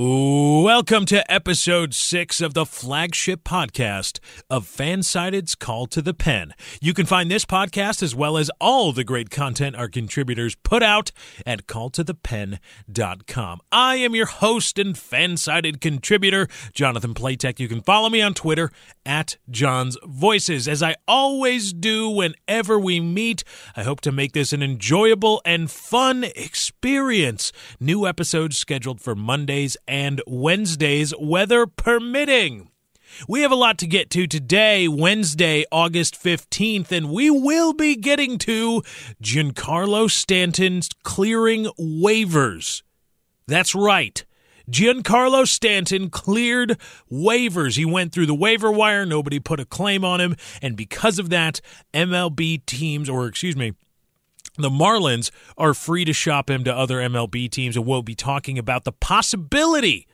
Ooh. Welcome to episode six of the flagship podcast of Fansided's Call to the Pen. You can find this podcast as well as all the great content our contributors put out at calltothepen.com. I am your host and Fansided contributor, Jonathan Platek. You can follow me on Twitter at John's Voices. As I always do whenever we meet, I hope to make this an enjoyable and fun experience. New episodes scheduled for Mondays and Wednesdays, weather permitting. We have a lot to get to today, Wednesday, August 15th, and we will be getting to Giancarlo Stanton's clearing waivers. That's right. Giancarlo Stanton cleared waivers. He went through the waiver wire, nobody put a claim on him, and because of that, MLB teams, or excuse me, the Marlins are free to shop him to other MLB teams, and we'll be talking about the possibility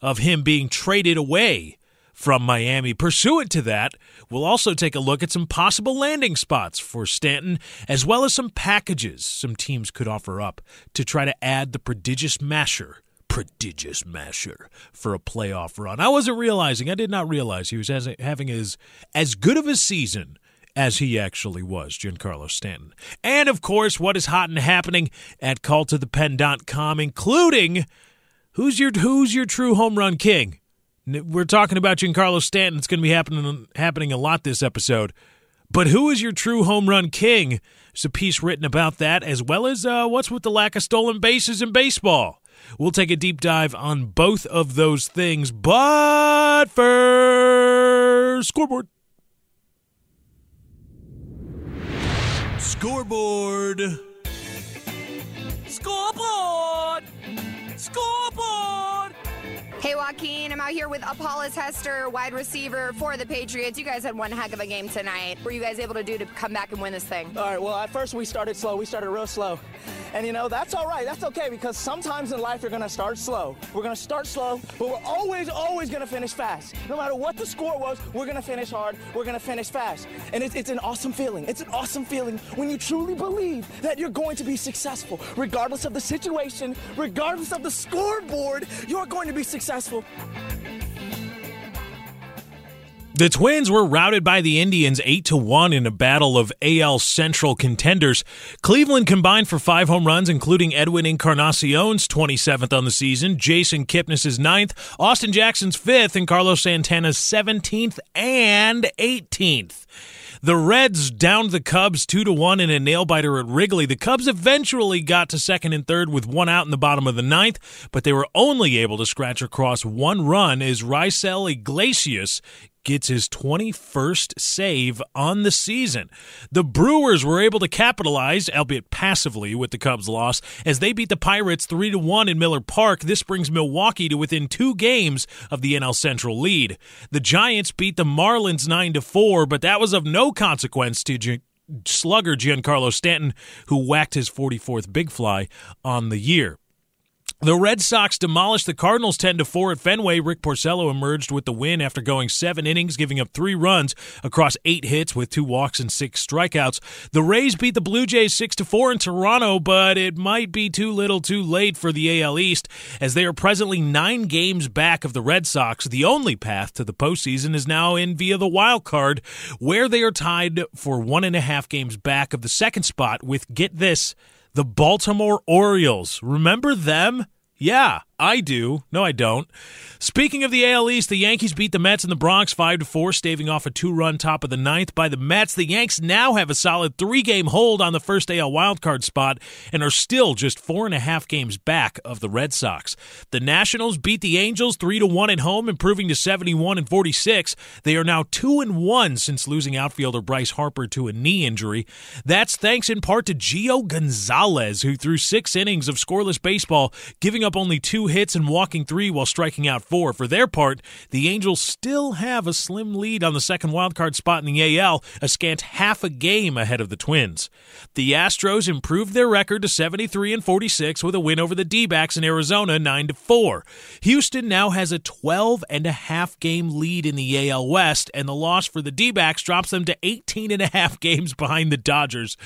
of him being traded away from Miami. Pursuant to that, we'll also take a look at some possible landing spots for Stanton, as well as some packages some teams could offer up to try to add the prodigious masher. Prodigious masher for a playoff run. I wasn't realizing, I did not realize he was having as as good of a season as he actually was, Giancarlo Stanton. And of course, what is hot and happening at calltothepen.com, including who's your who's your true home run king? We're talking about Giancarlo Stanton. It's going to be happening happening a lot this episode. But who is your true home run king? There's a piece written about that, as well as uh, what's with the lack of stolen bases in baseball. We'll take a deep dive on both of those things. But first, scoreboard. Scoreboard. Scoreboard. Scoreboard. Hey, Joaquin, I'm out here with Apollos Hester, wide receiver for the Patriots. You guys had one heck of a game tonight. Were you guys able to do to come back and win this thing? All right, well, at first we started slow. We started real slow. And you know, that's all right. That's okay because sometimes in life you're going to start slow. We're going to start slow, but we're always, always going to finish fast. No matter what the score was, we're going to finish hard. We're going to finish fast. And it's, it's an awesome feeling. It's an awesome feeling when you truly believe that you're going to be successful. Regardless of the situation, regardless of the scoreboard, you're going to be successful. The Twins were routed by the Indians 8 to 1 in a battle of AL Central contenders. Cleveland combined for 5 home runs including Edwin Encarnacion's 27th on the season, Jason Kipnis' 9th, Austin Jackson's 5th and Carlos Santana's 17th and 18th. The Reds downed the Cubs 2 to 1 in a nail biter at Wrigley. The Cubs eventually got to second and third with one out in the bottom of the ninth, but they were only able to scratch across one run as Raisel Iglesias gets his 21st save on the season. The Brewers were able to capitalize, albeit passively, with the Cubs' loss as they beat the Pirates 3 to 1 in Miller Park. This brings Milwaukee to within 2 games of the NL Central lead. The Giants beat the Marlins 9 to 4, but that was of no consequence to slugger Giancarlo Stanton, who whacked his 44th big fly on the year. The Red Sox demolished the Cardinals 10 to 4 at Fenway. Rick Porcello emerged with the win after going 7 innings, giving up 3 runs across 8 hits with 2 walks and 6 strikeouts. The Rays beat the Blue Jays 6 to 4 in Toronto, but it might be too little, too late for the AL East as they are presently 9 games back of the Red Sox. The only path to the postseason is now in via the wild card, where they are tied for one and a half games back of the second spot with get this the Baltimore Orioles. Remember them? Yeah, I do. No, I don't. Speaking of the AL East, the Yankees beat the Mets in the Bronx 5 to 4, staving off a two run top of the ninth by the Mets. The Yanks now have a solid three game hold on the first AL wildcard spot and are still just four and a half games back of the Red Sox. The Nationals beat the Angels 3 to 1 at home, improving to 71 and 46. They are now 2 and 1 since losing outfielder Bryce Harper to a knee injury. That's thanks in part to Gio Gonzalez, who threw six innings of scoreless baseball, giving up only two hits and walking three while striking out four. For their part, the Angels still have a slim lead on the second wildcard spot in the AL, a scant half a game ahead of the Twins. The Astros improved their record to 73 and 46 with a win over the D-backs in Arizona 9 to 4. Houston now has a 12 and a half game lead in the AL West and the loss for the D-backs drops them to 18 and a half games behind the Dodgers.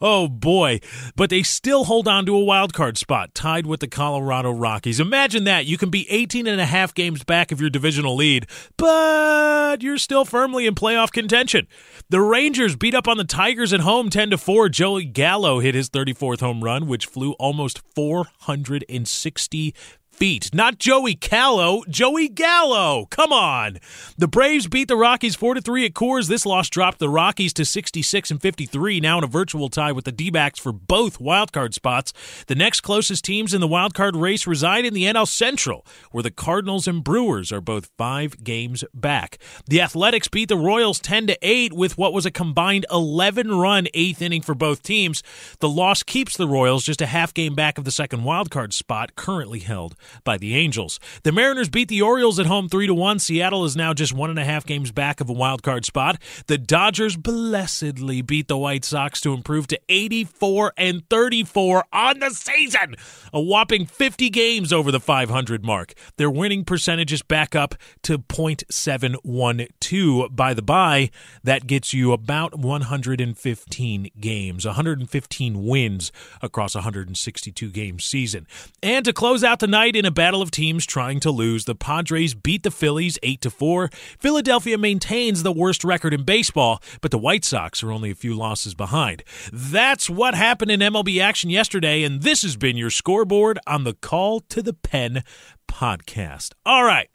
Oh boy, but they still hold on to a wildcard spot tied with the Colorado Rockies. Imagine that. You can be 18 and a half games back of your divisional lead, but you're still firmly in playoff contention. The Rangers beat up on the Tigers at home 10 to 4. Joey Gallo hit his 34th home run, which flew almost 460 feet. Not Joey Callow, Joey Gallo. Come on. The Braves beat the Rockies 4 to 3 at Coors. This loss dropped the Rockies to 66 and 53, now in a virtual tie with the D-backs for both wildcard spots. The next closest teams in the wildcard race reside in the NL Central, where the Cardinals and Brewers are both 5 games back. The Athletics beat the Royals 10 to 8 with what was a combined 11-run 8th inning for both teams. The loss keeps the Royals just a half game back of the second wildcard spot currently held by the Angels. The Mariners beat the Orioles at home 3 to 1. Seattle is now just one and a half games back of a wild card spot. The Dodgers blessedly beat the White Sox to improve to 84 and 34 on the season, a whopping 50 games over the 500 mark. Their winning percentage is back up to .712 by the by. That gets you about 115 games, 115 wins across 162 game season. And to close out the night in a battle of teams trying to lose, the Padres beat the Phillies 8 to 4. Philadelphia maintains the worst record in baseball, but the White Sox are only a few losses behind. That's what happened in MLB action yesterday, and this has been your scoreboard on the Call to the Pen podcast. All right.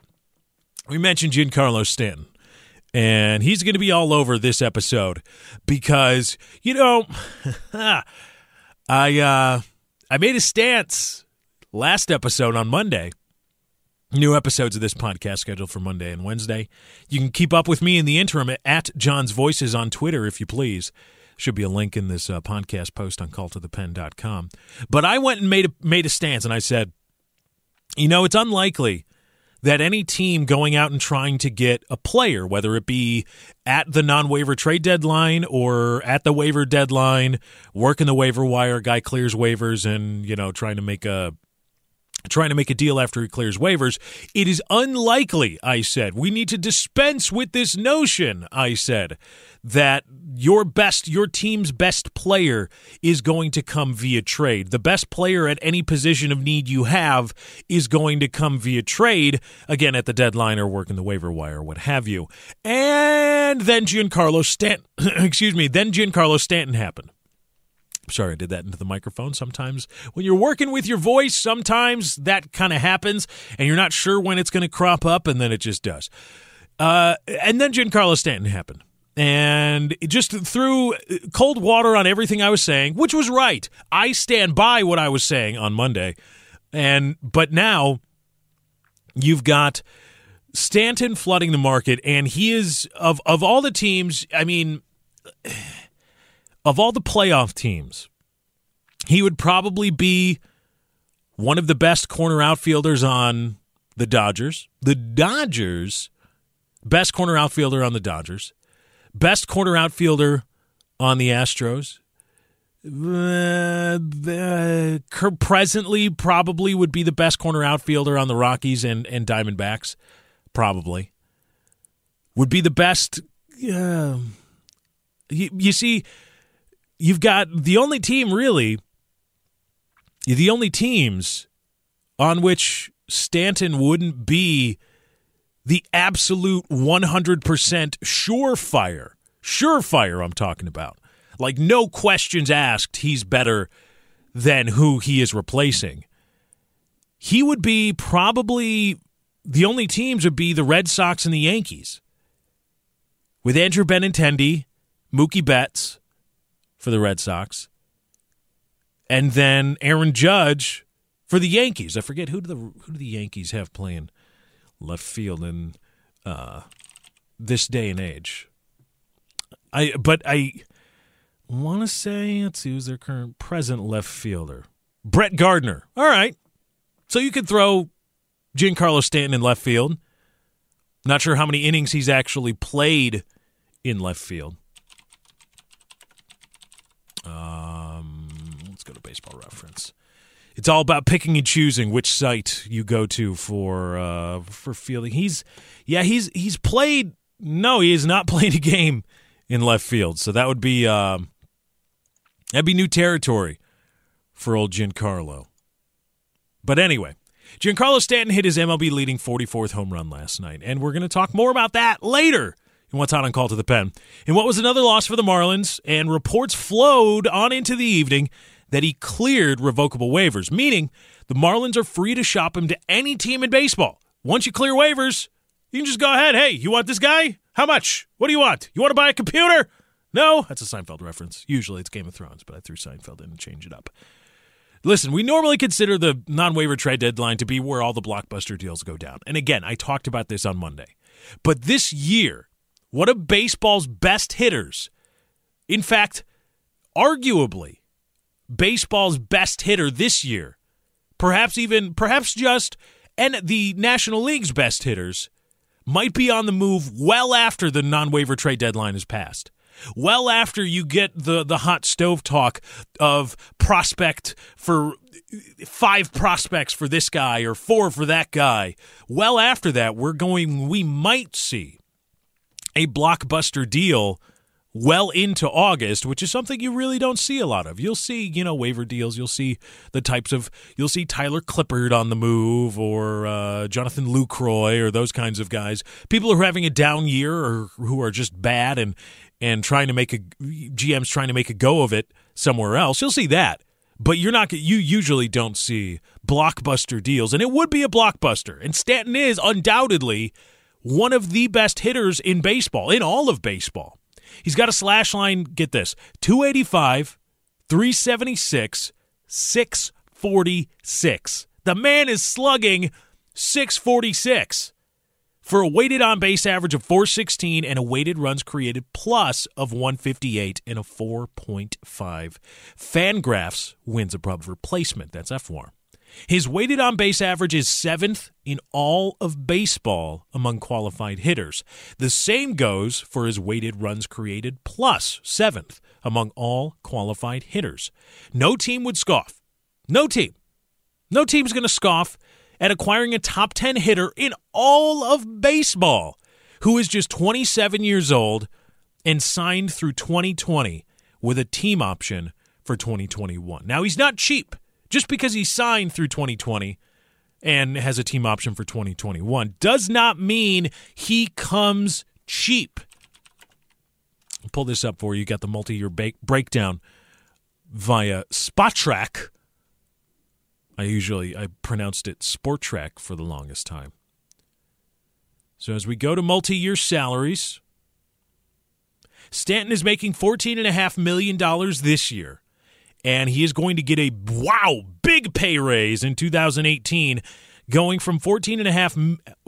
We mentioned Giancarlo Stanton and he's going to be all over this episode because you know I uh I made a stance last episode on Monday. New episodes of this podcast scheduled for Monday and Wednesday. You can keep up with me in the interim at John's Voices on Twitter, if you please. Should be a link in this uh, podcast post on calltothepen.com. But I went and made a, made a stance, and I said, you know, it's unlikely that any team going out and trying to get a player, whether it be at the non waiver trade deadline or at the waiver deadline, working the waiver wire, guy clears waivers and, you know, trying to make a trying to make a deal after he clears waivers. It is unlikely, I said. We need to dispense with this notion, I said, that your best, your team's best player is going to come via trade. The best player at any position of need you have is going to come via trade, again, at the deadline or working the waiver wire, what have you. And then Giancarlo Stanton, excuse me, then Giancarlo Stanton happened. Sorry, I did that into the microphone. Sometimes when you're working with your voice, sometimes that kind of happens, and you're not sure when it's going to crop up, and then it just does. Uh, and then Giancarlo Stanton happened. And just threw cold water on everything I was saying, which was right. I stand by what I was saying on Monday. And but now you've got Stanton flooding the market, and he is of of all the teams. I mean, of all the playoff teams, he would probably be one of the best corner outfielders on the Dodgers. The Dodgers, best corner outfielder on the Dodgers, best corner outfielder on the Astros. Uh, presently, probably would be the best corner outfielder on the Rockies and, and Diamondbacks. Probably would be the best. Uh, you, you see, you've got the only team really, the only teams on which Stanton wouldn't be the absolute 100% surefire, surefire I'm talking about. Like, no questions asked, he's better than who he is replacing. He would be probably the only teams would be the Red Sox and the Yankees. With Andrew Benintendi, Mookie Betts, for the Red Sox, and then Aaron Judge for the Yankees. I forget who do the who do the Yankees have playing left field in uh, this day and age. I but I want to say let's see who's their current present left fielder. Brett Gardner. All right, so you could throw Giancarlo Stanton in left field. Not sure how many innings he's actually played in left field. Um, let's go to Baseball Reference. It's all about picking and choosing which site you go to for uh, for fielding. He's yeah he's he's played no he has not played a game in left field, so that would be um, that'd be new territory for old Giancarlo. But anyway, Giancarlo Stanton hit his MLB leading 44th home run last night, and we're going to talk more about that later in what's on on call to the pen. In what was another loss for the Marlins, and reports flowed on into the evening that he cleared revocable waivers, meaning the Marlins are free to shop him to any team in baseball. Once you clear waivers, you can just go ahead. Hey, you want this guy? How much? What do you want? You want to buy a computer? No, that's a Seinfeld reference. Usually it's Game of Thrones, but I threw Seinfeld in and changed it up. Listen, we normally consider the non waiver trade deadline to be where all the blockbuster deals go down. And again, I talked about this on Monday. But this year, one of baseball's best hitters, in fact, arguably baseball's best hitter this year, perhaps even, perhaps just, and the National League's best hitters, might be on the move well after the non waiver trade deadline is passed well after you get the the hot stove talk of prospect for five prospects for this guy or four for that guy. Well after that, we're going we might see a blockbuster deal well into August, which is something you really don't see a lot of. You'll see, you know, waiver deals. You'll see the types of, you'll see Tyler Clippard on the move or uh, Jonathan Lucroy or those kinds of guys. People who are having a down year or who are just bad and and trying to make a GM's trying to make a go of it somewhere else. You'll see that. But you're not you usually don't see blockbuster deals and it would be a blockbuster. And Stanton is undoubtedly one of the best hitters in baseball, in all of baseball. He's got a slash line, get this, 285, 376, 646. The man is slugging 646 for a weighted on base average of 416 and a weighted runs created plus of 158 and a 4.5. Fangraphs wins above replacement. That's fWAR. His weighted on base average is seventh in all of baseball among qualified hitters. The same goes for his weighted runs created plus seventh among all qualified hitters. No team would scoff. No team. No team's going to scoff at acquiring a top 10 hitter in all of baseball who is just 27 years old and signed through 2020 with a team option for 2021. Now, he's not cheap. Just because he signed through 2020 and has a team option for 2021 does not mean he comes cheap. I'll pull this up for you. You got the multi year ba- breakdown via Spotrac. I usually I pronounced it Spotrac for the longest time. So as we go to multi-year salaries, Stanton is making $14.5 million this year, and he is going to get a wow, big pay raise in 2018 going from 14 and a half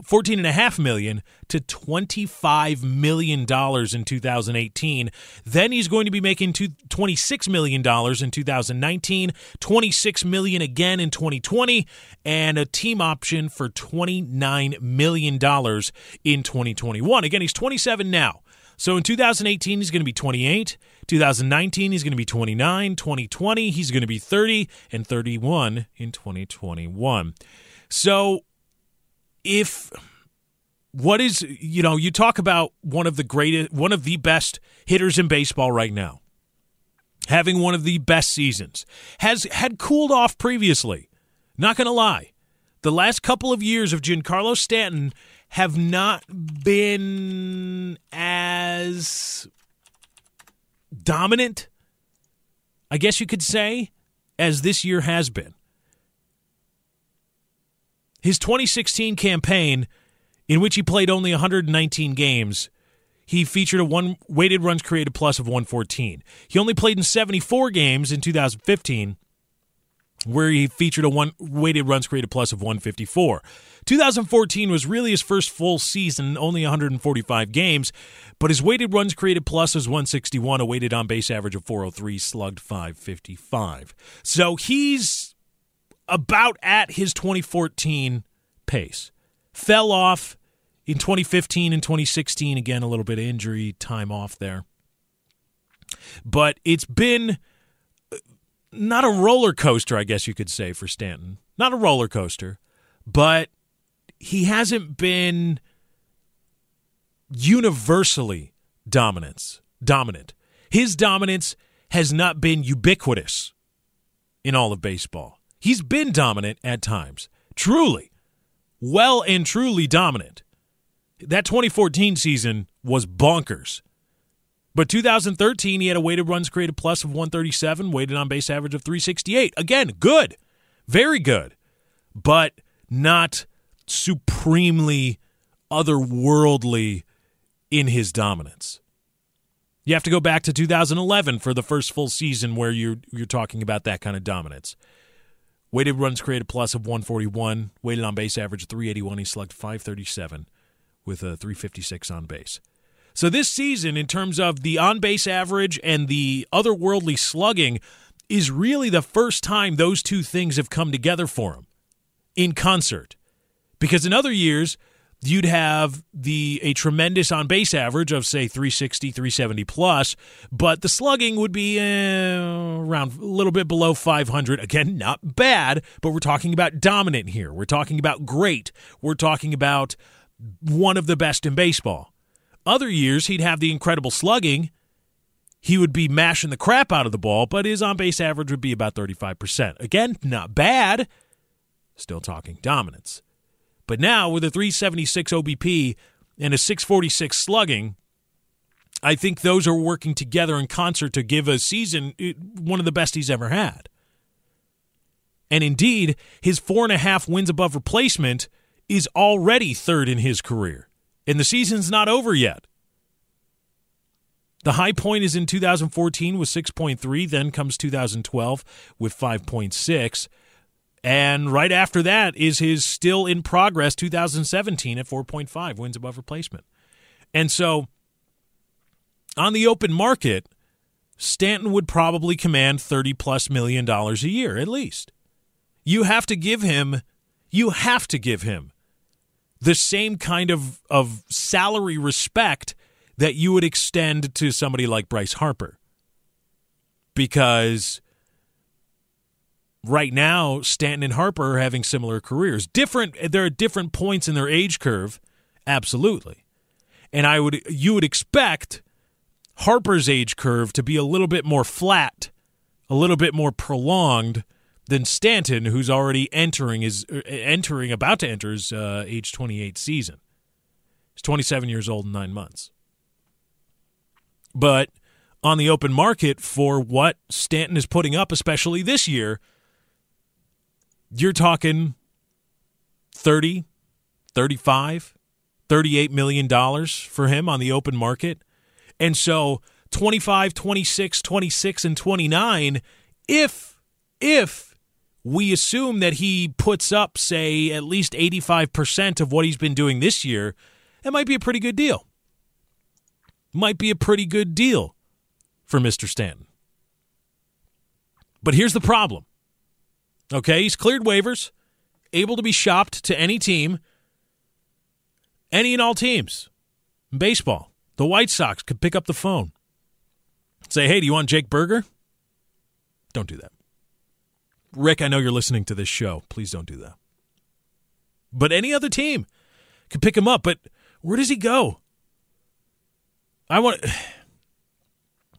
14 and a half million to 25 million dollars in 2018 then he's going to be making 26 million dollars in 2019 26 million again in 2020 and a team option for 29 million dollars in 2021 again he's 27 now so in 2018, he's going to be 28. 2019, he's going to be 29. 2020, he's going to be 30. And 31 in 2021. So if what is you know you talk about one of the greatest one of the best hitters in baseball right now having one of the best seasons has had cooled off previously not going to lie the last couple of years of Giancarlo Stanton have not been as dominant I guess you could say as this year has been his 2016 campaign, in which he played only 119 games, he featured a one weighted runs created plus of 114. He only played in 74 games in 2015, where he featured a one weighted runs created plus of 154. 2014 was really his first full season, only 145 games, but his weighted runs created plus was 161, a weighted on base average of 403, slugged 555. So he's about at his 2014 pace. Fell off in 2015 and 2016. Again, a little bit of injury time off there. But it's been uh, not a roller coaster, I guess you could say, for Stanton. Not a roller coaster, but he hasn't been universally dominance dominant. His dominance has not been ubiquitous in all of baseball. He's been dominant at times, Truly. Well and truly dominant. That 2014 season was bonkers. But 2013, he had a weighted runs created plus of 137, weighted on base average of 368. Again, good. Very good. But not supremely otherworldly in his dominance. You have to go back to 2011 for the first full season where you're you're talking about that kind of dominance. Weighted runs created plus of 141, weighted on base average 381. He slugged 537 with a 356 on base. So this season, in terms of the on base average and the otherworldly slugging, is really the first time those two things have come together for him in concert. Because in other years, you'd have the a tremendous on base average of say 360 370 plus but the slugging would be uh, around a little bit below 500 again not bad but we're talking about dominant here. We're talking about great. We're talking about one of the best in baseball. Other years he'd have the incredible slugging. He would be mashing the crap out of the ball but his on base average would be about 35% again not bad. Still talking dominance but now with a 376 OBP and a 646 slugging, I think those are working together in concert to give a season uh, one of the best he's ever had. And indeed, his four and a half wins above replacement is already third in his career. And the season's not over yet. The high point is in 2014 with 6.3, then comes 2012 with 5.6. And right after that is his still in progress 2017 at 4.5 wins above replacement. And so on the open market, Stanton would probably command 30 plus million dollars a year at least. You have to give him you have to give him the same kind of of salary respect that you would extend to somebody like Bryce Harper. Because right now Stanton and Harper are having similar careers. Different there are different points in their age curve, absolutely. And I would you would expect Harper's age curve to be a little bit more flat, a little bit more prolonged than Stanton, who's already entering his er, entering about to enter his uh, age 28 season. He's 27 years old in nine months. But on the open market for what Stanton is putting up, especially this year, you're talking 30, 35, 38 million dollars for him on the open market. And so 25, 26, 26 and 29 if if we assume that he puts up say at least 85% of what he's been doing this year, it might be a pretty good deal. Might be a pretty good deal for Mr. Stanton. But here's the problem. Okay, he's cleared waivers, able to be shopped to any team, any and all teams. baseball, the White Sox could pick up the phone, say, "Hey, do you want Jake Burger?" Don't do that. Rick, I know you're listening to this show. Please don't do that. But any other team could pick him up. But where does he go? I want.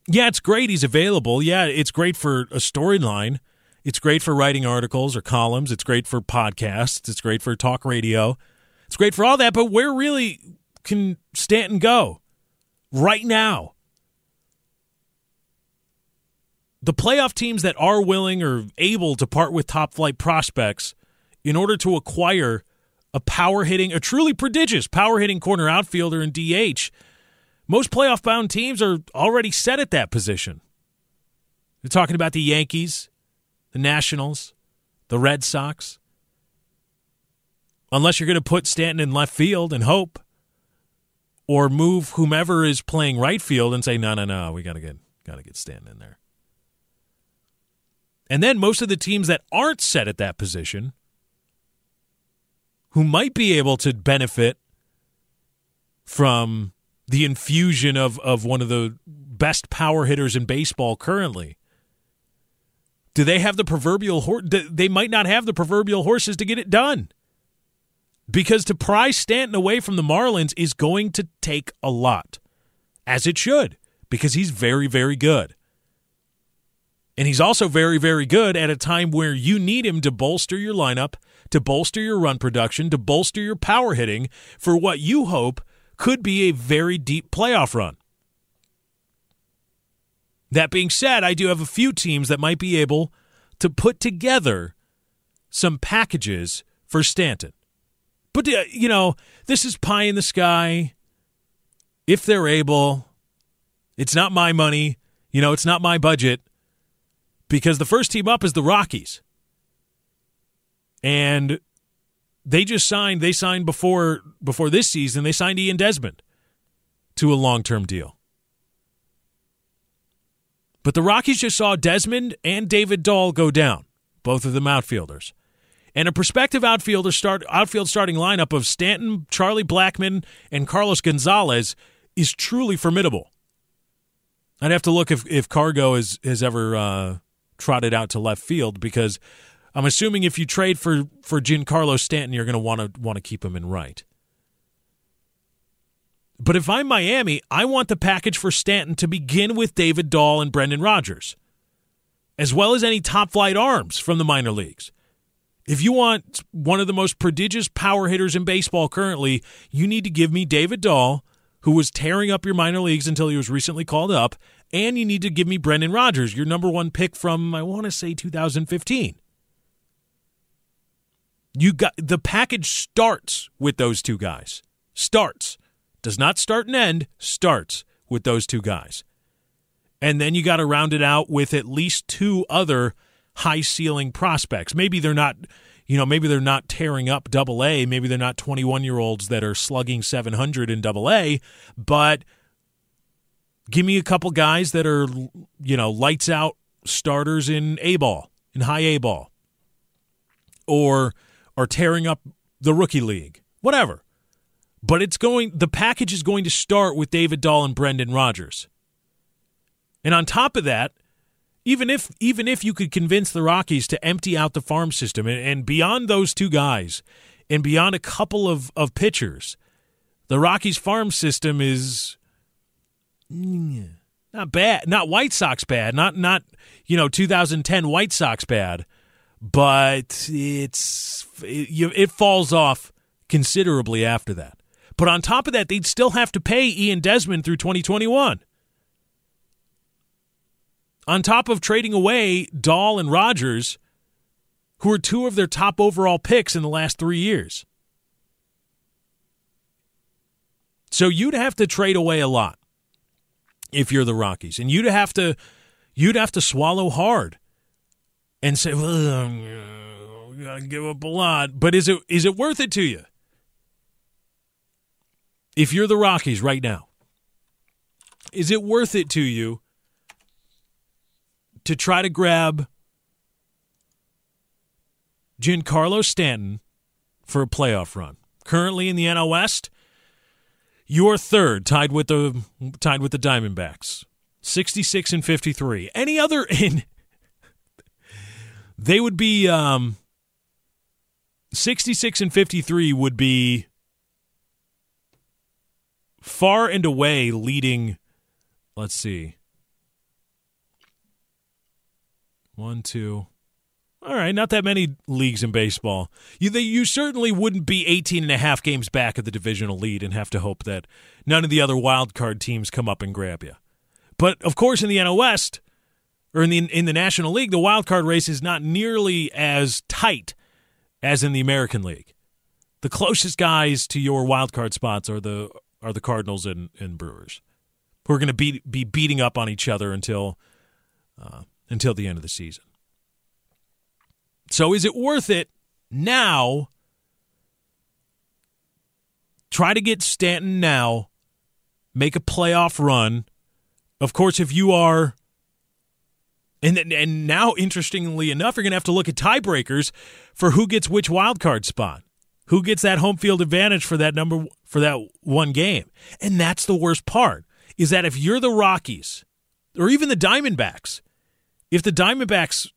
Yeah, it's great. He's available. Yeah, it's great for a storyline. It's great for writing articles or columns. It's great for podcasts. It's great for talk radio. It's great for all that. But where really can Stanton go right now? The playoff teams that are willing or able to part with top flight prospects in order to acquire a power hitting, a truly prodigious power hitting corner outfielder in DH, most playoff bound teams are already set at that position. You're talking about the Yankees, the Nationals, the Red Sox. Unless you're going to put Stanton in left field and hope, or move whomever is playing right field and say, no, no, no, we got to get got to get Stanton in there. And then most of the teams that aren't set at that position, who might be able to benefit from the infusion of, of one of the best power hitters in baseball currently, do they have the proverbial horse? They might not have the proverbial horses to get it done. Because to pry Stanton away from the Marlins is going to take a lot, as it should, because he's very, very good. And he's also very, very good at a time where you need him to bolster your lineup, to bolster your run production, to bolster your power hitting for what you hope could be a very deep playoff run. That being said, I do have a few teams that might be able to put together some packages for Stanton. But, uh, you know, this is pie in the sky. If they're able, it's not my money. You know, it's not my budget because the first team up is the Rockies. And they just signed, they signed before before this season, they signed Ian Desmond to a long-term deal. But the Rockies just saw Desmond and David Dahl go down, both of them outfielders. And a prospective outfielder start outfield starting lineup of Stanton, Charlie Blackmon, and Carlos Gonzalez is truly formidable. I'd have to look if, if Cargo has, has ever uh, trotted out to left field because I'm assuming if you trade for, for Giancarlo Stanton, you're going to want to want to keep him in right. But if I'm Miami, I want the package for Stanton to begin with David Dahl and Brendan Rodgers, as well as any top flight arms from the minor leagues. If you want one of the most prodigious power hitters in baseball currently, you need to give me David Dahl, who was tearing up your minor leagues until he was recently called up, and you need to give me Brendan Rodgers, your number one pick from, I want to say, 2015. You got the package starts with those two guys. Starts does not start and end, starts with those two guys. And then you got to round it out with at least two other high ceiling prospects. Maybe they're not, you know, maybe they're not tearing up double A. Maybe they're not 21 year olds that are slugging 700 in double A, but give me a couple guys that are, you know, lights out starters in A ball, in high A ball, or are tearing up the rookie league, whatever. But it's going the package is going to start with David Dahl and Brendan Rodgers. And on top of that, even if even if you could convince the Rockies to empty out the farm system and, and beyond those two guys and beyond a couple of, of pitchers, the Rockies farm system is not bad, not White Sox bad, not not you know 2010 White Sox bad, but it's it, it falls off considerably after that. But on top of that, they'd still have to pay Ian Desmond through 2021. On top of trading away Dahl and Rodgers, who are two of their top overall picks in the last three years. So you'd have to trade away a lot if you're the Rockies, and you'd have to you'd have to swallow hard and say, "Well, we gotta give up a lot." But is it is it worth it to you? If you're the Rockies right now, is it worth it to you to try to grab Giancarlo Stanton for a playoff run? Currently in the NL West, you're third, tied with the tied with the Diamondbacks, sixty six and fifty three. Any other in they would be um, sixty six and fifty three would be far and away leading. Let's see. One, two. All right, not that many leagues in baseball. You, they, you certainly wouldn't be 18 and a half games back of the divisional lead and have to hope that none of the other wild card teams come up and grab you. But of course, in the NL West or in the in the National League, the wild card race is not nearly as tight as in the American League. The closest guys to your wild card spots are the are the Cardinals and, and Brewers, who are going to be be beating up on each other until uh, until the end of the season. So, is it worth it now? Try to get Stanton now, make a playoff run. Of course, if you are and and now, interestingly enough, you're going to have to look at tiebreakers for who gets which wild card spot who gets that home field advantage for that number for that one game. And that's the worst part is that if you're the Rockies or even the Diamondbacks, if the Diamondbacks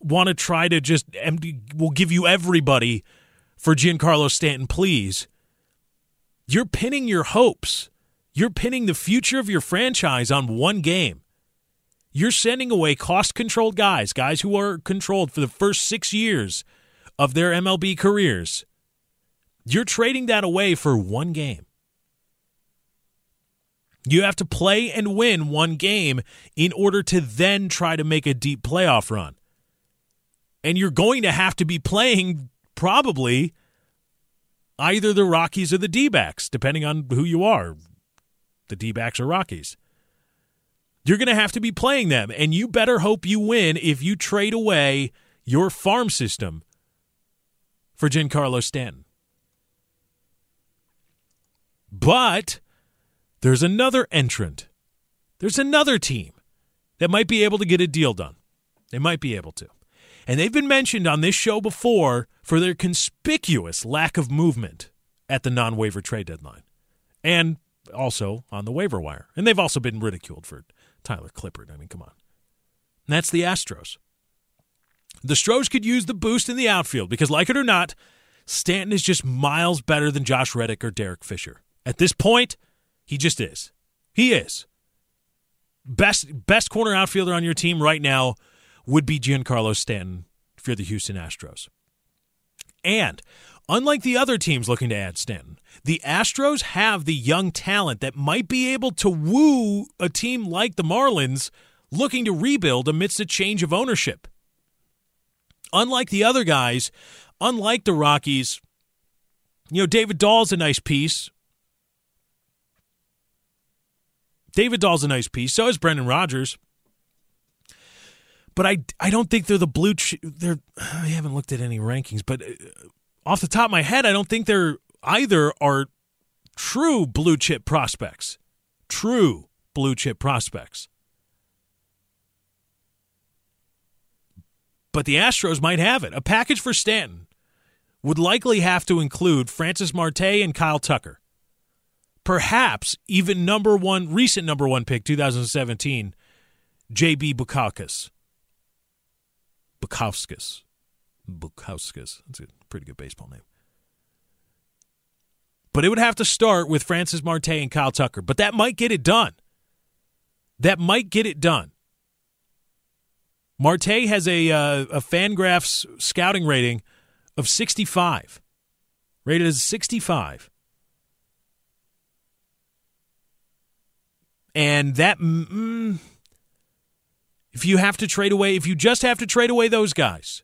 want to try to just will give you everybody for Giancarlo Stanton, please. You're pinning your hopes. You're pinning the future of your franchise on one game. You're sending away cost controlled guys, guys who are controlled for the first six years of their MLB careers. You're trading that away for one game. You have to play and win one game in order to then try to make a deep playoff run. And you're going to have to be playing probably either the Rockies or the D backs, depending on who you are the D backs or Rockies. You're going to have to be playing them, and you better hope you win if you trade away your farm system for Giancarlo Stanton. But there's another entrant. There's another team that might be able to get a deal done. They might be able to. And they've been mentioned on this show before for their conspicuous lack of movement at the non waiver trade deadline and also on the waiver wire. And they've also been ridiculed for Tyler Clippard. I mean, come on. And that's the Astros. The Stros could use the boost in the outfield because, like it or not, Stanton is just miles better than Josh Reddick or Derek Fisher. At this point, he just is. He is. Best best corner outfielder on your team right now would be Giancarlo Stanton for the Houston Astros. And unlike the other teams looking to add Stanton, the Astros have the young talent that might be able to woo a team like the Marlins looking to rebuild amidst a change of ownership. Unlike the other guys, unlike the Rockies, you know, David Dahl's a nice piece. David Dahl's a nice piece. So is Brendan Rodgers but I, I don't think they're the blue. Ch- they're I haven't looked at any rankings, but uh, off the top of my head, I don't think they're either are true blue chip prospects. True blue chip prospects. But the Astros might have it. A package for Stanton would likely have to include Francis Marte and Kyle Tucker. Perhaps even number one, recent number one pick, 2017, JB Bukauskas. Bukauskas. Bukauskas. That's a pretty good baseball name. But it would have to start with Francis Marte and Kyle Tucker. But that might get it done. That might get it done. Marte has a uh, a Fangraphs scouting rating of 65, rated as 65. And that mm, if you have to trade away, if you just have to trade away those guys,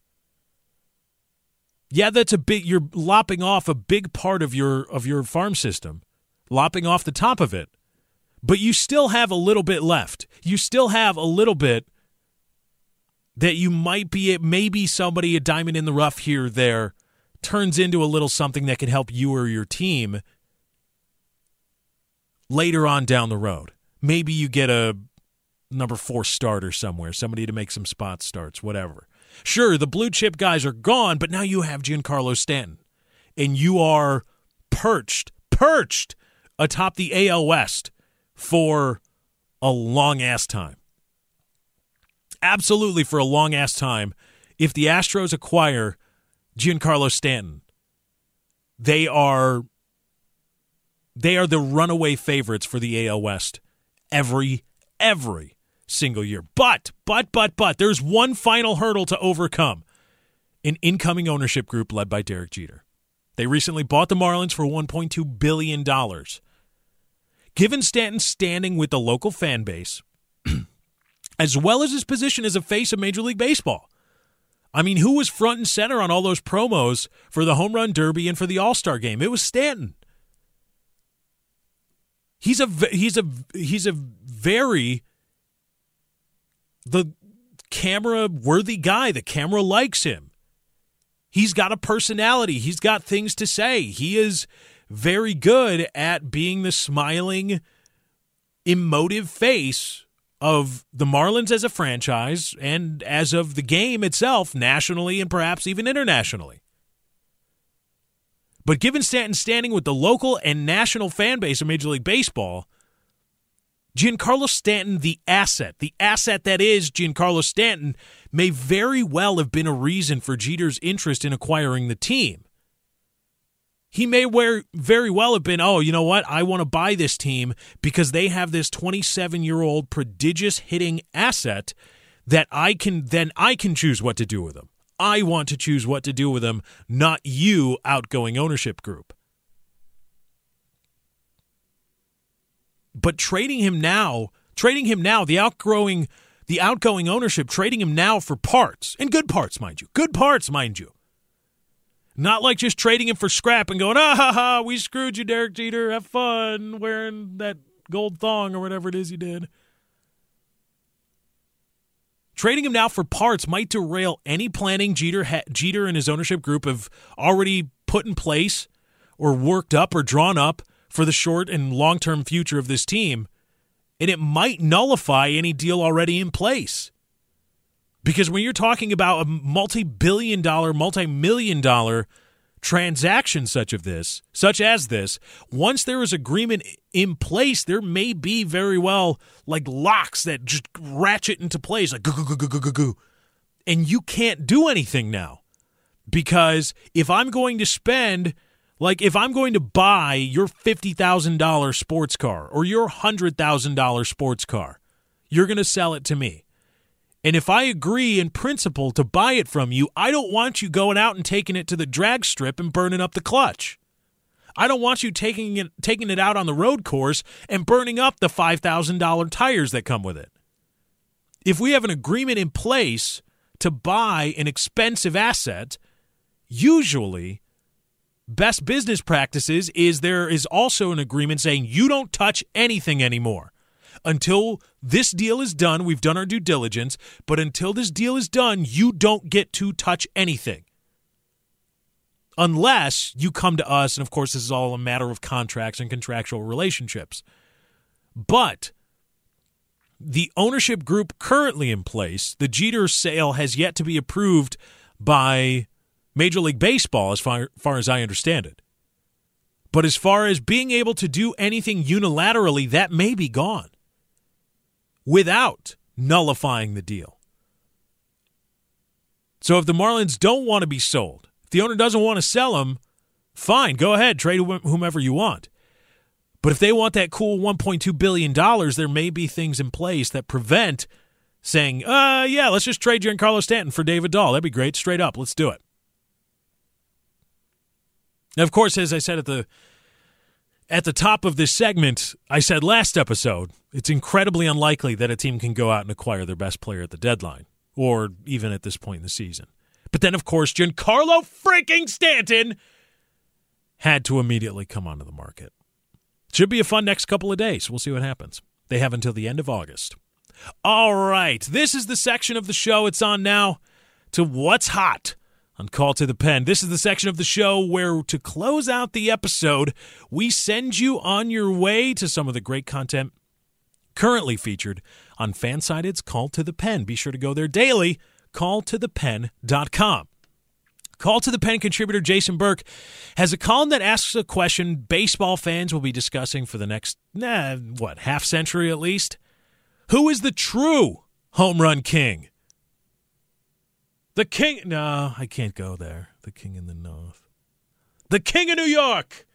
yeah, that's a big. You're lopping off a big part of your of your farm system, lopping off the top of it, but you still have a little bit left. You still have a little bit that you might be it maybe somebody a diamond in the rough here there turns into a little something that can help you or your team later on down the road. Maybe you get a number four starter somewhere, somebody to make some spot starts, whatever. Sure, the blue chip guys are gone, but now you have Giancarlo Stanton, and you are perched, perched atop the AL West for a long ass time. Absolutely for a long ass time. If the Astros acquire Giancarlo Stanton, they are they are the runaway favorites for the AL West every every single year. But, but, but, but, there's one final hurdle to overcome an incoming ownership group led by Derek Jeter. They recently bought the Marlins for $1.2 billion. Given Stanton's standing with the local fan base, as well as his position as a face of Major League Baseball, I mean, who was front and center on all those promos for the home run derby and for the All Star game? It was Stanton. He's a he's a he's a very the camera worthy guy. The camera likes him. He's got a personality. He's got things to say. He is very good at being the smiling, emotive face of the Marlins as a franchise and as of the game itself, nationally and perhaps even internationally. But given Stanton's standing with the local and national fan base of Major League Baseball, Giancarlo Stanton, the asset, the asset that is Giancarlo Stanton, may very well have been a reason for Jeter's interest in acquiring the team. He may very well have been, oh, you know what? I want to buy this team because they have this 27 year old prodigious hitting asset that I can then I can choose what to do with them. I want to choose what to do with them, not you, outgoing ownership group. But trading him now, trading him now, the outgrowing the outgoing ownership trading him now for parts, and good parts, mind you, good parts, mind you. Not like just trading him for scrap and going, ah ha ha, we screwed you, Derek Jeter. Have fun wearing that gold thong or whatever it is you did. Trading him now for parts might derail any planning Jeter, ha- Jeter and his ownership group have already put in place or worked up or drawn up for the short and long term future of this team. And it might nullify any deal already in place. Because when you're talking about a multi billion dollar, multi million dollar transaction such of this, such as this, once there is agreement in place, there may be very well like locks that just ratchet into place like goo goo goo goo goo goo. And you can't do anything now. Because if I'm going to spend like if I'm going to buy your $50,000 sports car or your $100,000 sports car, you're going to sell it to me. And if I agree in principle to buy it from you, I don't want you going out and taking it to the drag strip and burning up the clutch. I don't want you taking it taking it out on the road course and burning up the $5,000 tires that come with it. If we have an agreement in place to buy an expensive asset, usually best business practices is there is also an agreement saying you don't touch anything anymore until this deal is done, we've done our due diligence, but until this deal is done, you don't get to touch anything. Unless you come to us, and of course, this is all a matter of contracts and contractual relationships. But the ownership group currently in place, the Jeter sale has yet to be approved by Major League Baseball, as far, far as I understand it. But as far as being able to do anything unilaterally, that may be gone without nullifying the deal. So if the Marlins don't want to be sold, if the owner doesn't want to sell them, fine, go ahead, trade whomever you want. But if they want that cool $1.2 billion, there may be things in place that prevent saying, uh, yeah, let's just trade Giancarlo Stanton for David Dahl. That'd be great. Straight up. Let's do it. Now, of course, as I said at the at the top of this segment, I said last episode, it's incredibly unlikely that a team can go out and acquire their best player at the deadline or even at this point in the season. But then, of course, Giancarlo freaking Stanton had to immediately come onto the market. Should be a fun next couple of days. We'll see what happens. They have until the end of August. All right, this is the section of the show. It's on now to what's hot on Call to the Pen. This is the section of the show where, to close out the episode, we send you on your way to some of the great content currently featured on Fansided's Call to the Pen. Be sure to go there daily, calltothepen.com. Call to the Pen contributor Jason Burke has a column that asks a question baseball fans will be discussing for the next, what, half century at least? Who is the true home run king? The king. No, I can't go there. The king in the north. The king of New York.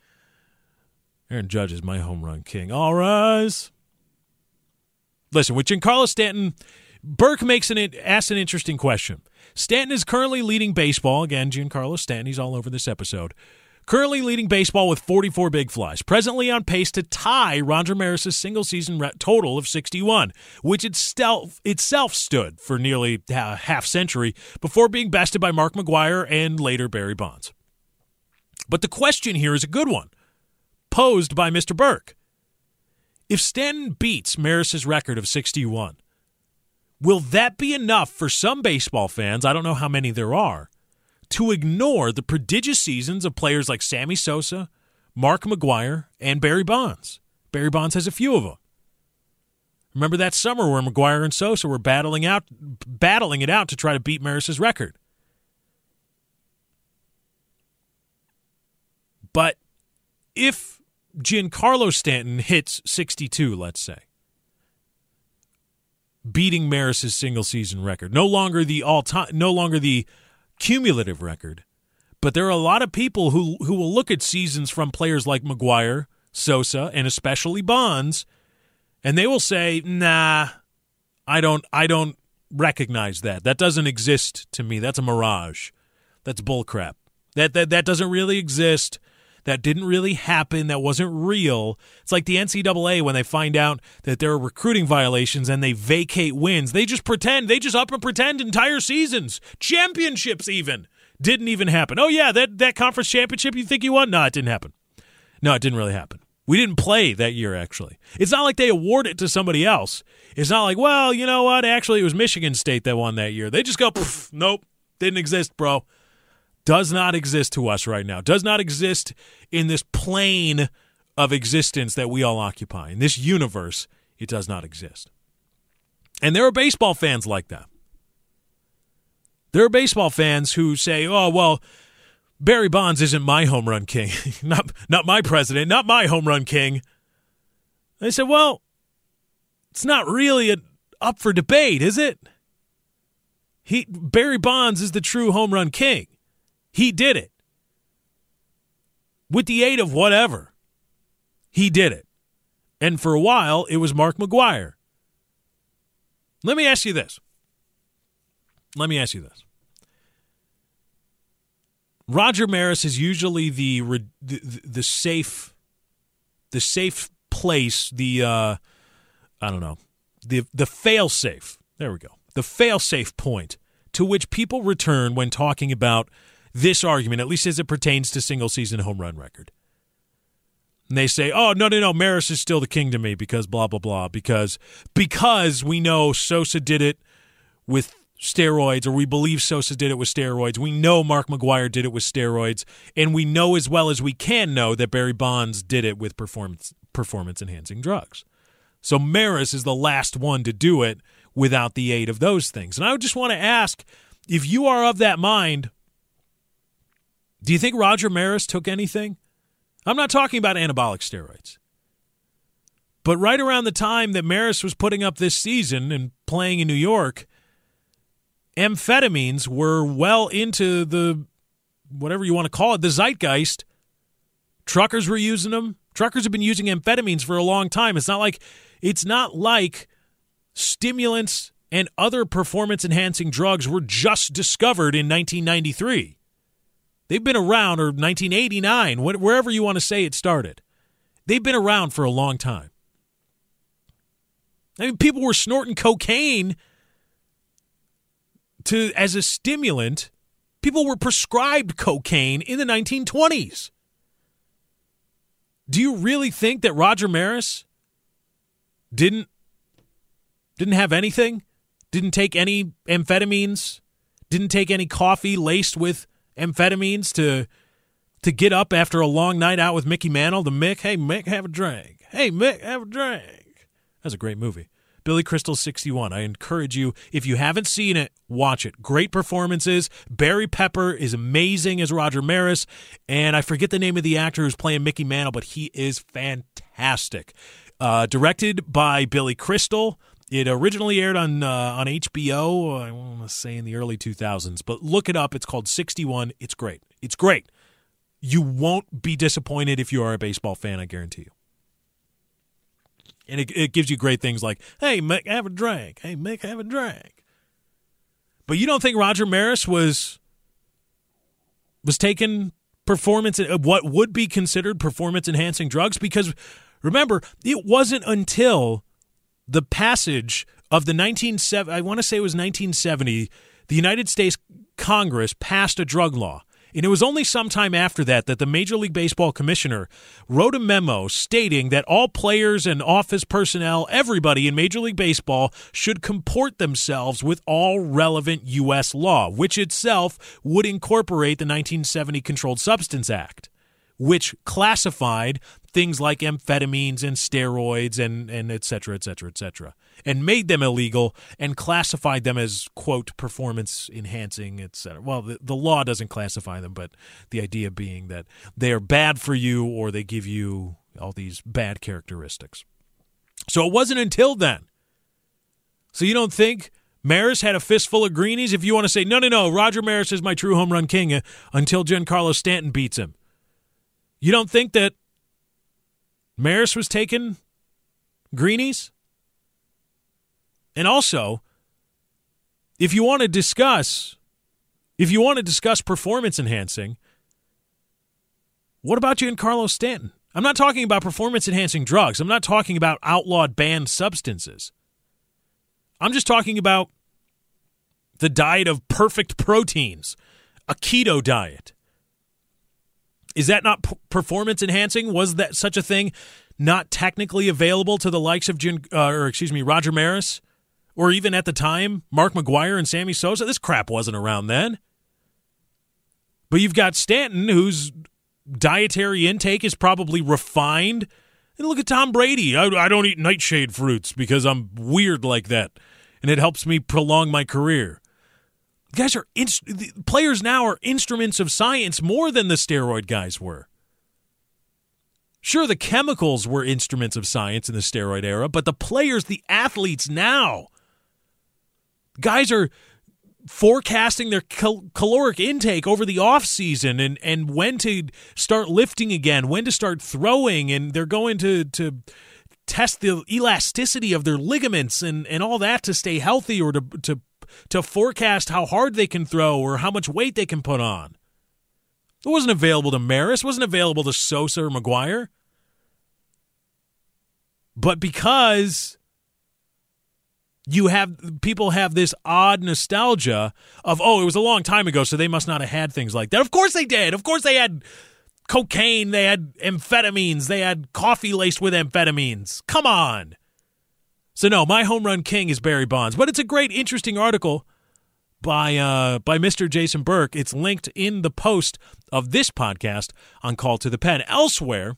Aaron Judge is my home run king. All rise. Listen, with Giancarlo Stanton, Burke makes an asks an interesting question. Stanton is currently leading baseball. Again, Giancarlo Stanton. He's all over this episode currently leading baseball with 44 big flies, presently on pace to tie Roger Maris' single season total of 61, which itself, itself stood for nearly a half century before being bested by Mark McGwire and later Barry Bonds. But the question here is a good one, posed by Mr. Burke. If Stanton beats Maris' record of 61, will that be enough for some baseball fans? I don't know how many there are to ignore the prodigious seasons of players like Sammy Sosa, Mark McGwire, and Barry Bonds. Barry Bonds has a few of them. Remember that summer where McGwire and Sosa were battling out, battling it out to try to beat Maris's record. But if Giancarlo Stanton hits 62, let's say, beating Maris's single season record, no longer the all time, no longer the cumulative record, But there are a lot of people who who will look at seasons from players like McGwire, Sosa, and especially Bonds, and they will say, "Nah, I don't I don't recognize that. That doesn't exist to me. That's a mirage. That's bullcrap. That that that doesn't really exist." That didn't really happen, that wasn't real. It's like the NCAA when they find out that there are recruiting violations and they vacate wins. They just pretend, they just up and pretend entire seasons, championships even. Didn't even happen. Oh, yeah, that, that conference championship you think you won? No, it didn't happen. No, it didn't really happen. We didn't play that year, actually. It's not like they award it to somebody else. It's not like, well, you know what? Actually, it was Michigan State that won that year. They just go, nope, didn't exist, bro does not exist to us right now, does not exist in this plane of existence that we all occupy. In this universe, it does not exist. And there are baseball fans like that. There are baseball fans who say, oh, well, Barry Bonds isn't my home run king, not, not my president, not my home run king. They said, well, it's not really a, up for debate, is it? He Barry Bonds is the true home run king. He did it. With the aid of whatever, he did it. And for a while, it was Mark McGwire. Let me ask you this. Let me ask you this. Roger Maris is usually the the, the safe the safe place, the uh, I don't know, the the fail safe. There we go. The fail safe point to which people return when talking about this argument, at least as it pertains to single season home run record. And they say, "Oh no, no, no, Maris is still the king to me because blah blah blah because because we know Sosa did it with steroids, or we believe Sosa did it with steroids. We know Mark McGwire did it with steroids, and we know as well as we can know that Barry Bonds did it with performance performance enhancing drugs. So Maris is the last one to do it without the aid of those things. And I would just want to ask if you are of that mind, do you think Roger Maris took anything? I'm not talking about anabolic steroids. But right around the time that Maris was putting up this season and playing in New York, amphetamines were well into the whatever you want to call it, the zeitgeist. Truckers were using them. Truckers have been using amphetamines for a long time. It's not like it's not like stimulants and other performance enhancing drugs were just discovered in 1993. They've been around, or 1989, wherever you want to say it started. They've been around for a long time. I mean, people were snorting cocaine to as a stimulant. People were prescribed cocaine in the 1920s. Do you really think that Roger Maris didn't didn't have anything? Didn't take any amphetamines? Didn't take any coffee laced with amphetamines to to get up after a long night out with Mickey Mantle to Mick, hey Mick, have a drink. Hey Mick, have a drink. That's a great movie. Billy Crystal 61. I encourage you, if you haven't seen it, watch it. Great performances. Barry Pepper is amazing as Roger Maris. And I forget the name of the actor who's playing Mickey Mantle, but he is fantastic. Uh, directed by Billy Crystal. It originally aired on uh, on HBO. I want to say in the early 2000s, but look it up. It's called 61. It's great. It's great. You won't be disappointed if you are a baseball fan. I guarantee you. And it, it gives you great things like, "Hey, Mick, have a drink. Hey, Mick, have a drink." But you don't think Roger Maris was was taking performance uh, what would be considered performance enhancing drugs because remember it wasn't until the passage of the 1970 I want to say it was 1970 the United States Congress passed a drug law and it was only sometime after that that the Major League Baseball commissioner wrote a memo stating that all players and office personnel, everybody in Major League Baseball, should comport themselves with all relevant U.S. law, which itself would incorporate the 1970 Controlled Substance Act which classified things like amphetamines and steroids and, and et cetera, et cetera, et cetera, and made them illegal and classified them as, quote, performance enhancing, et cetera. Well, the, the law doesn't classify them, but the idea being that they are bad for you or they give you all these bad characteristics. So it wasn't until then. So you don't think Maris had a fistful of greenies. If you want to say, no, no, no, Roger Maris is my true home run king uh, until Giancarlo Stanton beats him. You don't think that Maris was taking greenies? And also, if you want to discuss, if you want to discuss performance enhancing, what about Giancarlo Stanton? I'm not talking about performance enhancing drugs. I'm not talking about outlawed banned substances. I'm just talking about the diet of perfect proteins, a keto diet. Is that not p- performance enhancing? Was that such a thing not technically available to the likes of Jim, uh, or excuse me, Roger Maris, or even at the time Mark McGwire and Sammy Sosa? This crap wasn't around then. But you've got Stanton, whose dietary intake is probably refined. And look at Tom Brady. I, I don't eat nightshade fruits because I'm weird like that, and it helps me prolong my career. Guys are inst- players now are instruments of science more than the steroid guys were. Sure, the chemicals were instruments of science in the steroid era, but the players, the athletes now, guys are forecasting their cal- caloric intake over the off season and and when to start lifting again, when to start throwing, and they're going to to test the elasticity of their ligaments and and all that to stay healthy or to to to forecast how hard they can throw or how much weight they can put on. It wasn't available to Maris, wasn't available to Sosa or McGwire. But because you have people have this odd nostalgia of oh it was a long time ago so they must not have had things like that of course they did of course they had cocaine they had amphetamines they had coffee laced with amphetamines come on so no my home run king is barry bonds but it's a great interesting article by uh, by Mr. Jason Burke. It's linked in the post of this podcast on Call to the Pen. Elsewhere,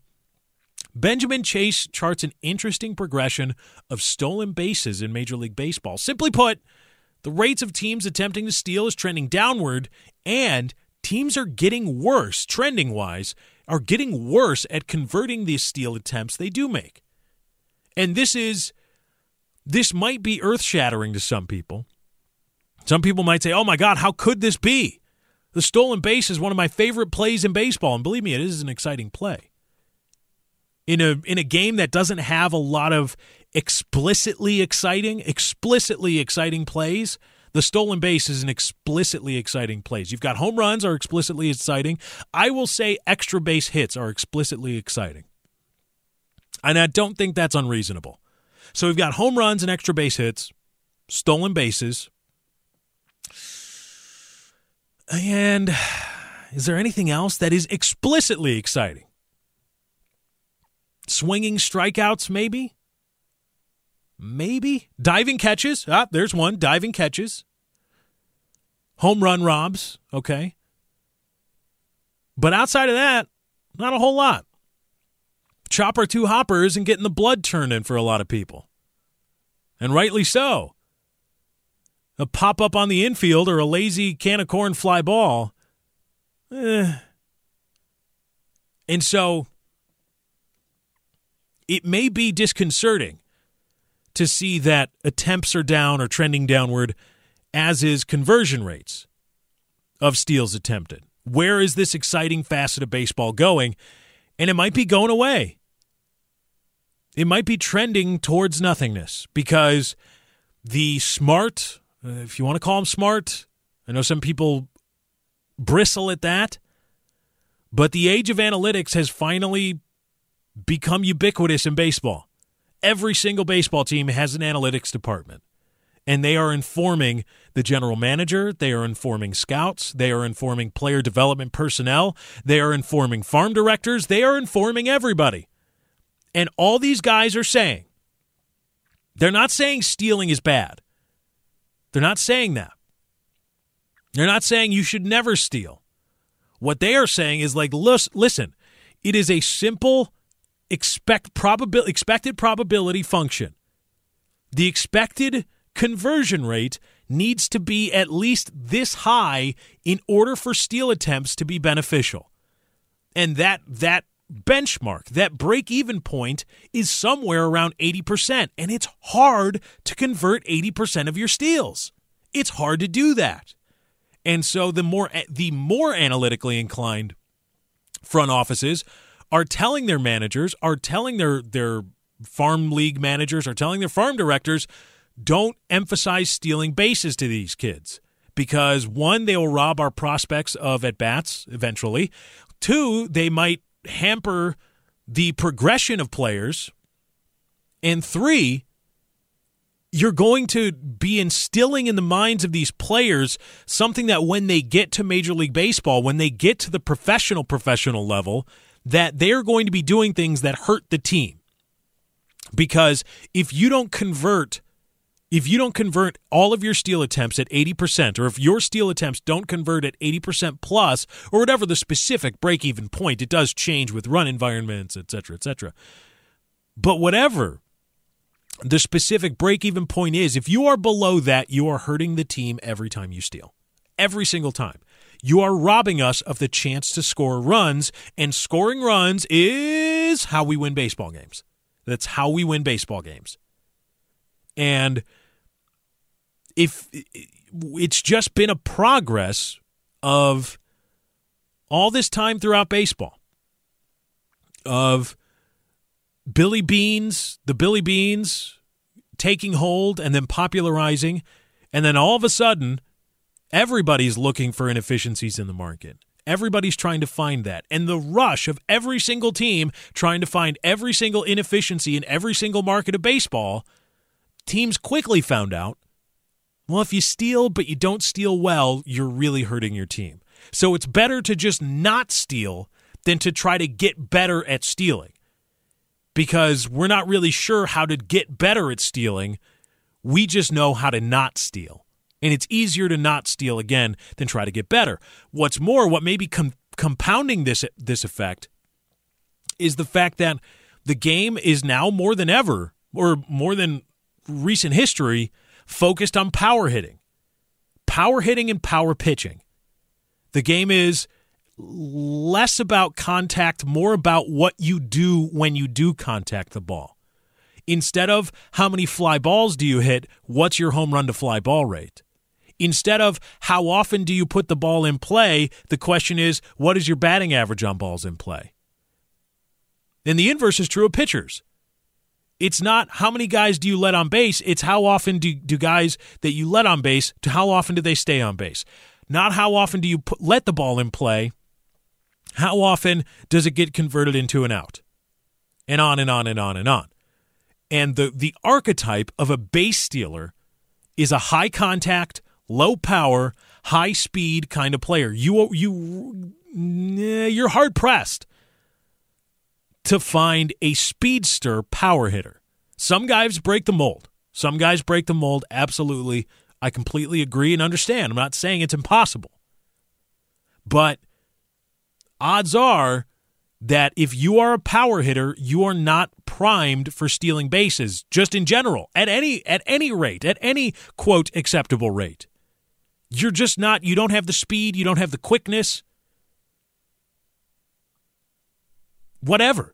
Benjamin Chase charts an interesting progression of stolen bases in Major League Baseball. Simply put, the rates of teams attempting to steal is trending downward, and teams are getting worse, trending wise, are getting worse at converting these steal attempts they do make. And this is this might be earth shattering to some people. Some people might say, oh my God, how could this be? The stolen base is one of my favorite plays in baseball. And believe me, it is an exciting play in a in a game that doesn't have a lot of explicitly exciting, explicitly exciting plays. The stolen base is an explicitly exciting plays. You've got home runs are explicitly exciting. I will say extra base hits are explicitly exciting. And I don't think that's unreasonable. So we've got home runs and extra base hits, stolen bases. And is there anything else that is explicitly exciting? Swinging strikeouts, maybe? Maybe. Diving catches. Ah, there's one. Diving catches. Home run robs. Okay. But outside of that, not a whole lot. Chopper two hopper isn't getting the blood turning for a lot of people. And rightly so. A pop up on the infield or a lazy can of corn fly ball. Eh. And so it may be disconcerting to see that attempts are down or trending downward, as is conversion rates of steals attempted. Where is this exciting facet of baseball going? And it might be going away. It might be trending towards nothingness because the smart, uh, if you want to call them smart, I know some people bristle at that, but the age of analytics has finally become ubiquitous in baseball. Every single baseball team has an analytics department, and they are informing the general manager, they are informing scouts, they are informing player development personnel, they are informing farm directors, they are informing everybody. And all these guys are saying, they're not saying stealing is bad. They're not saying that. They're not saying you should never steal. What they are saying is like, listen, it is a simple expect expected probability function. The expected conversion rate needs to be at least this high in order for steal attempts to be beneficial. And that that benchmark, that break-even point is somewhere around 80%, and it's hard to convert 80% of your steals. It's hard to do that. And so the more the more analytically inclined front offices are telling their managers, are telling their their farm league managers, are telling their farm directors, don't emphasize stealing bases to these kids because one, they will rob our prospects of at bats eventually. Two, they might hamper the progression of players. And three, you're going to be instilling in the minds of these players something that when they get to Major League Baseball, when they get to the professional professional level, that they're going to be doing things that hurt the team. Because if you don't convert if you don't convert all of your steal attempts at 80%, or if your steal attempts don't convert at 80% plus, or whatever the specific break even point, it does change with run environments, et cetera, et cetera. But whatever the specific break even point is, if you are below that, you are hurting the team every time you steal. Every single time. You are robbing us of the chance to score runs, and scoring runs is how we win baseball games. That's how we win baseball games. And if it's just been a progress of all this time throughout baseball of Billy Beanes, the Billy Beanes taking hold and then popularizing, and then all of a sudden, everybody's looking for inefficiencies in the market. Everybody's trying to find that. And the rush of every single team trying to find every single inefficiency in every single market of baseball, teams quickly found out well, if you steal, but you don't steal well, you're really hurting your team. So it's better to just not steal than to try to get better at stealing because we're not really sure how to get better at stealing. We just know how to not steal. And it's easier to not steal again than try to get better. What's more, what may be com- compounding this this effect is the fact that the game is now more than ever or more than recent history focused on power hitting. Power hitting and power pitching. The game is less about contact, more about what you do when you do contact the ball. Instead of how many fly balls do you hit, what's your home run to fly ball rate? Instead of how often do you put the ball in play, the question is what is your batting average on balls in play? And the inverse is true of pitchers. It's not how many guys do you let on base, it's how often do, do guys that you let on base to how often do they stay on base. Not how often do you put, let the ball in play, how often does it get converted into an out? And on and on and on and on. And the, the archetype of a base stealer is a high contact, low power, high speed kind of player. You you eh, you're hard pressed to find a speedster power hitter. Some guys break the mold. Some guys break the mold absolutely. I completely agree and understand. I'm not saying it's impossible. But odds are that if you are a power hitter, you are not primed for stealing bases just in general at any at any rate, at any quote acceptable rate. You're just not you don't have the speed, you don't have the quickness. Whatever.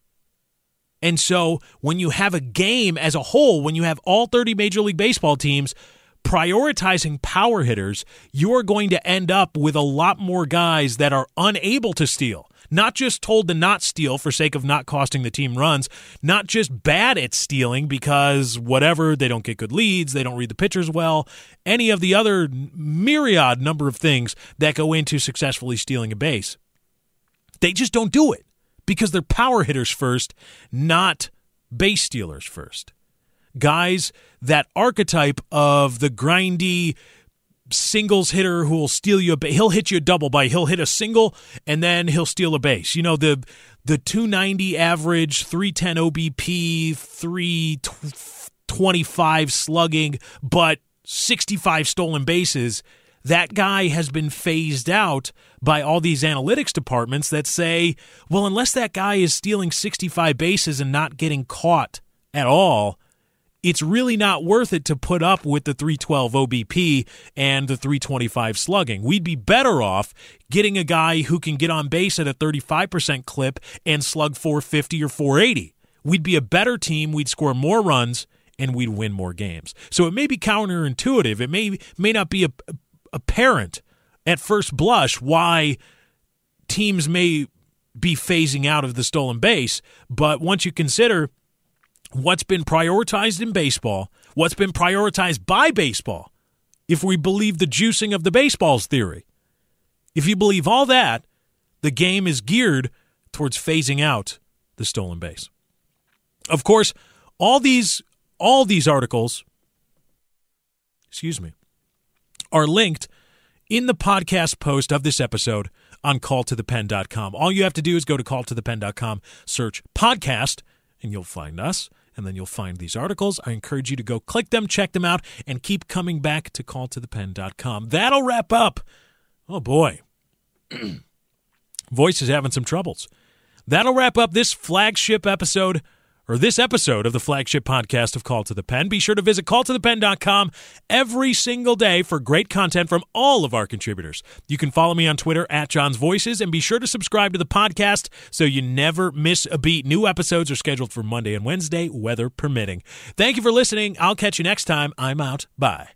And so when you have a game as a whole, when you have all 30 Major League Baseball teams prioritizing power hitters, you are going to end up with a lot more guys that are unable to steal. Not just told to not steal for sake of not costing the team runs, not just bad at stealing because whatever, they don't get good leads, they don't read the pitchers well, any of the other myriad number of things that go into successfully stealing a base. They just don't do it because they're power hitters first, not base stealers first. Guys, that archetype of the grindy singles hitter who will steal you a base. He'll hit you a double by he'll hit a single and then he'll steal a base. You know the the 290 average, 310 OBP, 325 slugging, but 65 stolen bases that guy has been phased out by all these analytics departments that say, well, unless that guy is stealing 65 bases and not getting caught at all, it's really not worth it to put up with the 312 OBP and the 325 slugging. We'd be better off getting a guy who can get on base at a 35% clip and slug 450 or 480. We'd be a better team. We'd score more runs and we'd win more games. So it may be counterintuitive. It may may not be apparent at first blush why teams may be phasing out of the stolen base, but once you consider what's been prioritized in baseball, what's been prioritized by baseball, if we believe the juicing of the baseballs theory, if you believe all that, the game is geared towards phasing out the stolen base. Of course, all these all these articles excuse me are linked in the podcast post of this episode on calltothepen.com. All you have to do is go to calltothepen.com, search podcast, and you'll find us. And then you'll find these articles. I encourage you to go click them, check them out, and keep coming back to calltothepen.com. That'll wrap up. Oh boy. Voice is having some troubles. That'll wrap up this flagship episode or this episode of the flagship podcast of Call to the Pen. Be sure to visit calltothepen.com every single day for great content from all of our contributors. You can follow me on Twitter at John's Voices and be sure to subscribe to the podcast so you never miss a beat. New episodes are scheduled for Monday and Wednesday, weather permitting. Thank you for listening. I'll catch you next time. I'm out. Bye.